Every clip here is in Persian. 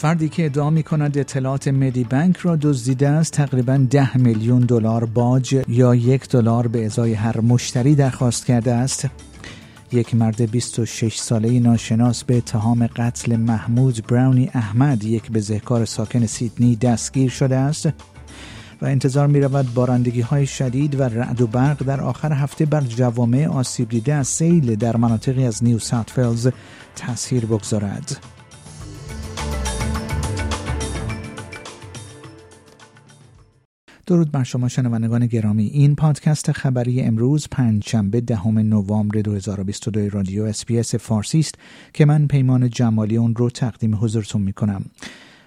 فردی که ادعا می کند اطلاعات مدی بانک را دزدیده است تقریبا ده میلیون دلار باج یا یک دلار به ازای هر مشتری درخواست کرده است یک مرد 26 ساله ناشناس به اتهام قتل محمود Brownie احمد یک بزهکار ساکن سیدنی دستگیر شده است و انتظار می رود بارندگی های شدید و رعد و برق در آخر هفته بر جوامع آسیب دیده از سیل در مناطقی از نیو ساوت تاثیر بگذارد. درود بر شما شنوندگان گرامی. این پادکست خبری امروز پنجشنبه دهم نوامبر 2022 رادیو SBS فارسی است که من پیمان جمالی اون رو تقدیم حضورتون می کنم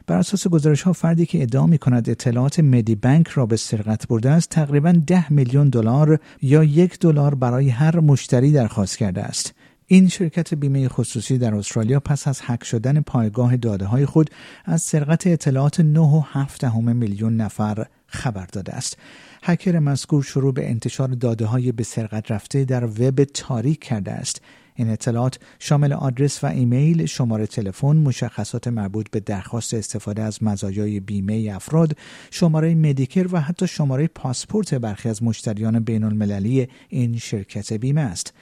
بر اساس گزارش ها فردی که ادعا می کند اطلاعات مدی بانک را به سرقت برده است تقریبا ده میلیون دلار یا یک دلار برای هر مشتری درخواست کرده است. این شرکت بیمه خصوصی در استرالیا پس از حک شدن پایگاه داده های خود از سرقت اطلاعات 9.7 میلیون نفر خبر داده است. هکر مذکور شروع به انتشار داده های به سرقت رفته در وب تاریک کرده است. این اطلاعات شامل آدرس و ایمیل، شماره تلفن، مشخصات مربوط به درخواست استفاده از مزایای بیمه افراد، شماره Medicare و حتی شماره پاسپورت برخی از مشتریان بین المللی این شرکت بیمه است.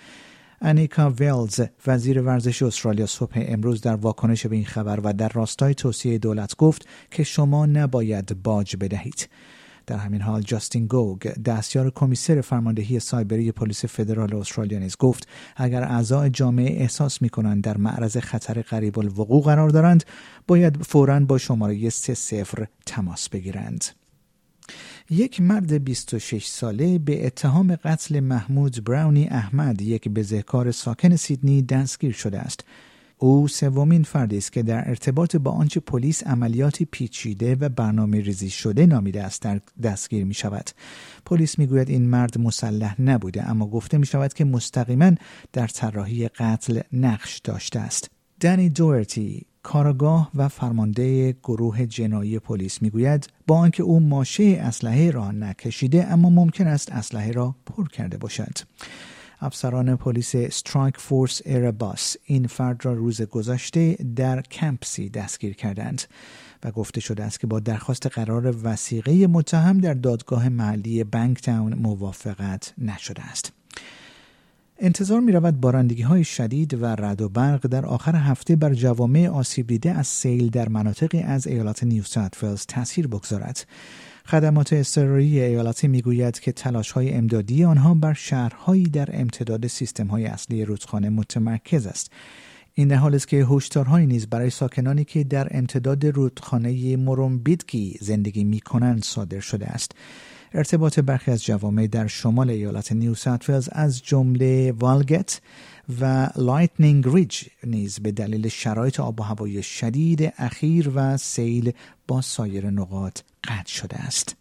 انیکا ویلز وزیر ورزش استرالیا صبح امروز در واکنش به این خبر و در راستای توصیه دولت گفت که شما نباید باج بدهید. در همین حال جاستین گوگ دستیار کمیسر فرماندهی سایبری پلیس فدرال استرالیا نیز گفت اگر اعضای جامعه احساس می کنند در معرض خطر قریب الوقوع قرار دارند باید فورا با شماره 30 تماس بگیرند. یک مرد 26 ساله به اتهام قتل محمود براونی احمد یک بزهکار ساکن سیدنی دستگیر شده است او سومین فردی است که در ارتباط با آنچه پلیس عملیاتی پیچیده و برنامه ریزی شده نامیده است در دستگیر می شود. پلیس می گوید این مرد مسلح نبوده اما گفته می شود که مستقیما در طراحی قتل نقش داشته است. دنی دورتی کارگاه و فرمانده گروه جنایی پلیس می‌گوید با آنکه او ماشه اسلحه را نکشیده اما ممکن است اسلحه را پر کرده باشد افسران پلیس استرایک فورس ایرباس این فرد را روز گذشته در کمپسی دستگیر کردند و گفته شده است که با درخواست قرار وسیقه متهم در دادگاه محلی بنک تاون موافقت نشده است. انتظار می رود بارندگی های شدید و رد و برق در آخر هفته بر جوامع آسیب دیده از سیل در مناطقی از ایالات نیو ساوت تاثیر بگذارد. خدمات اضطراری ایالتی می‌گوید که تلاش های امدادی آنها بر شهرهایی در امتداد سیستم های اصلی رودخانه متمرکز است. این در حالی است که هشدارهایی نیز برای ساکنانی که در امتداد رودخانه مرومبیدگی زندگی می کنند صادر شده است. ارتباط برخی از جوامع در شمال ایالت نیو ساوت از جمله والگت و لایتنینگ ریج نیز به دلیل شرایط آب و هوایی شدید اخیر و سیل با سایر نقاط قطع شده است.